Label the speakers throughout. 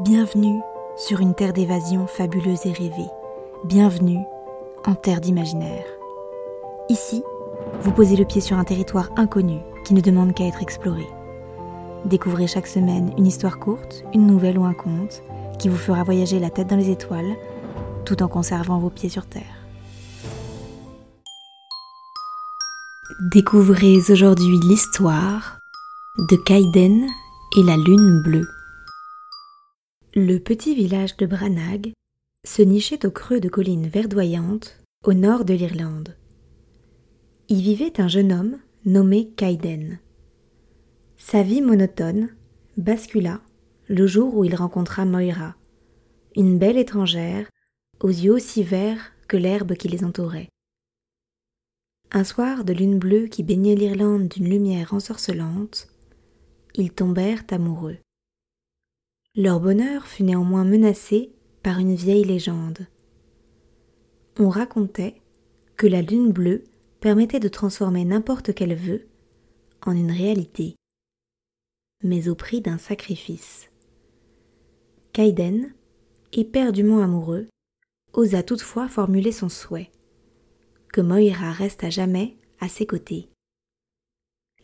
Speaker 1: Bienvenue sur une terre d'évasion fabuleuse et rêvée. Bienvenue en terre d'imaginaire. Ici, vous posez le pied sur un territoire inconnu qui ne demande qu'à être exploré. Découvrez chaque semaine une histoire courte, une nouvelle ou un conte qui vous fera voyager la tête dans les étoiles tout en conservant vos pieds sur terre. Découvrez aujourd'hui l'histoire de Kaiden et la lune bleue. Le petit village de Branagh se nichait au creux de collines verdoyantes au nord de l'Irlande. Y vivait un jeune homme nommé Kaiden. Sa vie monotone bascula le jour où il rencontra Moira, une belle étrangère aux yeux aussi verts que l'herbe qui les entourait. Un soir de lune bleue qui baignait l'Irlande d'une lumière ensorcelante, ils tombèrent amoureux. Leur bonheur fut néanmoins menacé par une vieille légende. On racontait que la lune bleue permettait de transformer n'importe quel vœu en une réalité, mais au prix d'un sacrifice. Kaiden, éperdument amoureux, osa toutefois formuler son souhait que Moira reste à jamais à ses côtés.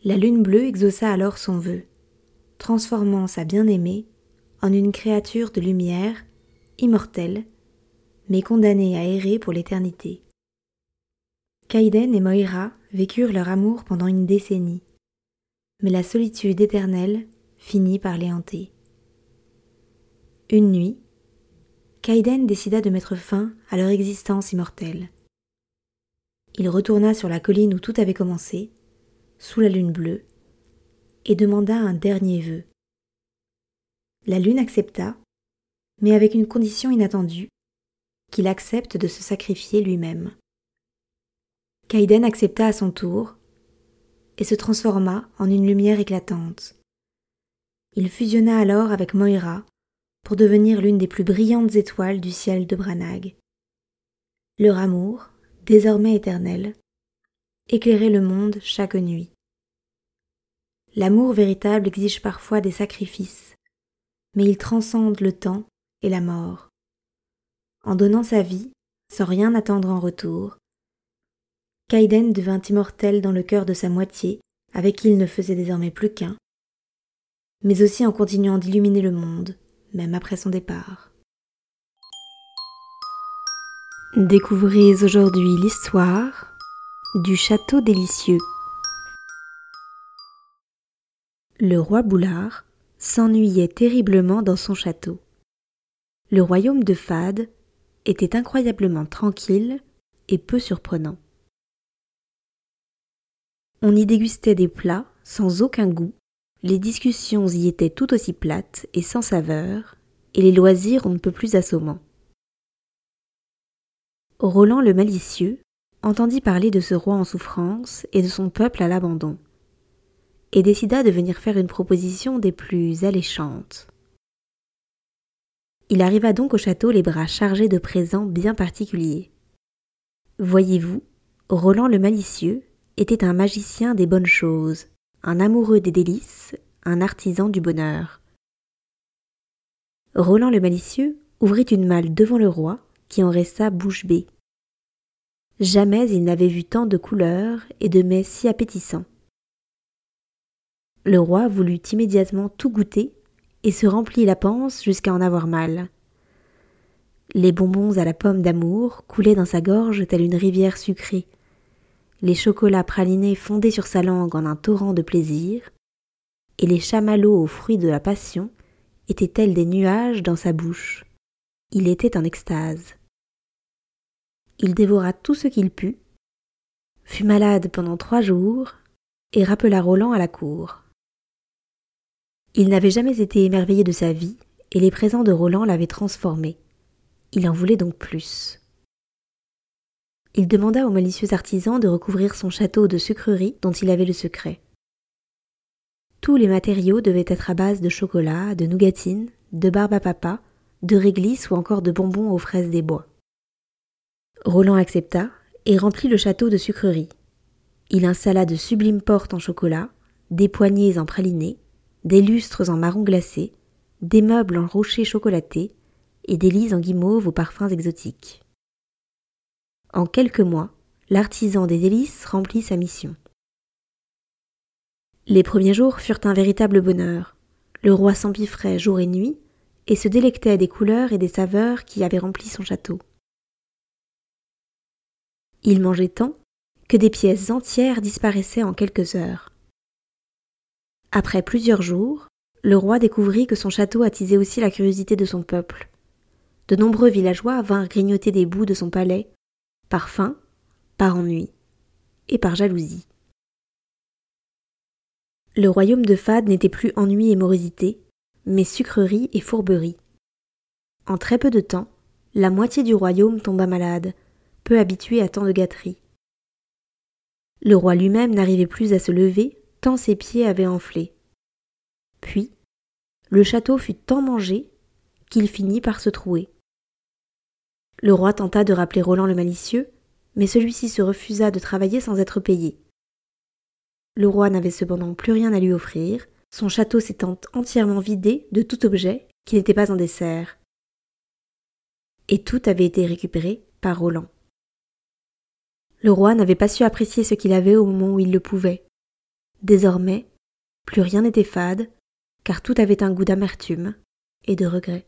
Speaker 1: La lune bleue exauça alors son vœu, transformant sa bien-aimée en une créature de lumière, immortelle, mais condamnée à errer pour l'éternité. Kaiden et Moira vécurent leur amour pendant une décennie, mais la solitude éternelle finit par les hanter. Une nuit, Kaiden décida de mettre fin à leur existence immortelle. Il retourna sur la colline où tout avait commencé, sous la lune bleue, et demanda un dernier vœu. La lune accepta, mais avec une condition inattendue, qu'il accepte de se sacrifier lui-même. Kaiden accepta à son tour et se transforma en une lumière éclatante. Il fusionna alors avec Moira pour devenir l'une des plus brillantes étoiles du ciel de Branagh. Leur amour, désormais éternel, éclairait le monde chaque nuit. L'amour véritable exige parfois des sacrifices, mais il transcende le temps et la mort. En donnant sa vie, sans rien attendre en retour, Kaiden devint immortel dans le cœur de sa moitié, avec qui il ne faisait désormais plus qu'un, mais aussi en continuant d'illuminer le monde, même après son départ. Découvrez aujourd'hui l'histoire du château délicieux. Le roi Boulard s'ennuyait terriblement dans son château. Le royaume de Fade était incroyablement tranquille et peu surprenant. On y dégustait des plats sans aucun goût, les discussions y étaient tout aussi plates et sans saveur, et les loisirs on ne peut plus assommants. Roland le malicieux entendit parler de ce roi en souffrance et de son peuple à l'abandon et décida de venir faire une proposition des plus alléchantes. Il arriva donc au château les bras chargés de présents bien particuliers. Voyez-vous, Roland le malicieux était un magicien des bonnes choses, un amoureux des délices, un artisan du bonheur. Roland le malicieux ouvrit une malle devant le roi, qui en resta bouche bée. Jamais il n'avait vu tant de couleurs et de mets si appétissants. Le roi voulut immédiatement tout goûter et se remplit la panse jusqu'à en avoir mal. Les bonbons à la pomme d'amour coulaient dans sa gorge telle une rivière sucrée. Les chocolats pralinés fondaient sur sa langue en un torrent de plaisir, et les chamallows aux fruits de la passion étaient tels des nuages dans sa bouche. Il était en extase. Il dévora tout ce qu'il put, fut malade pendant trois jours, et rappela Roland à la cour. Il n'avait jamais été émerveillé de sa vie, et les présents de Roland l'avaient transformé. Il en voulait donc plus. Il demanda au malicieux artisan de recouvrir son château de sucreries dont il avait le secret. Tous les matériaux devaient être à base de chocolat, de nougatine, de barbe à papa, de réglisse ou encore de bonbons aux fraises des bois. Roland accepta et remplit le château de sucreries. Il installa de sublimes portes en chocolat, des poignées en pralinés, des lustres en marron glacé, des meubles en rocher chocolaté et des lits en guimauve aux parfums exotiques. En quelques mois, l'artisan des délices remplit sa mission. Les premiers jours furent un véritable bonheur. Le roi s'empiffrait jour et nuit et se délectait des couleurs et des saveurs qui avaient rempli son château. Il mangeait tant que des pièces entières disparaissaient en quelques heures. Après plusieurs jours, le roi découvrit que son château attisait aussi la curiosité de son peuple. De nombreux villageois vinrent grignoter des bouts de son palais, par faim, par ennui et par jalousie. Le royaume de Fade n'était plus ennui et morosité, mais sucrerie et fourberie. En très peu de temps, la moitié du royaume tomba malade, peu habitué à tant de gâteries. Le roi lui-même n'arrivait plus à se lever, tant ses pieds avaient enflé. Puis, le château fut tant mangé qu'il finit par se trouer. Le roi tenta de rappeler Roland le malicieux, mais celui-ci se refusa de travailler sans être payé. Le roi n'avait cependant plus rien à lui offrir, son château s'étant entièrement vidé de tout objet qui n'était pas un dessert. Et tout avait été récupéré par Roland. Le roi n'avait pas su apprécier ce qu'il avait au moment où il le pouvait. Désormais, plus rien n'était fade, car tout avait un goût d'amertume et de regret.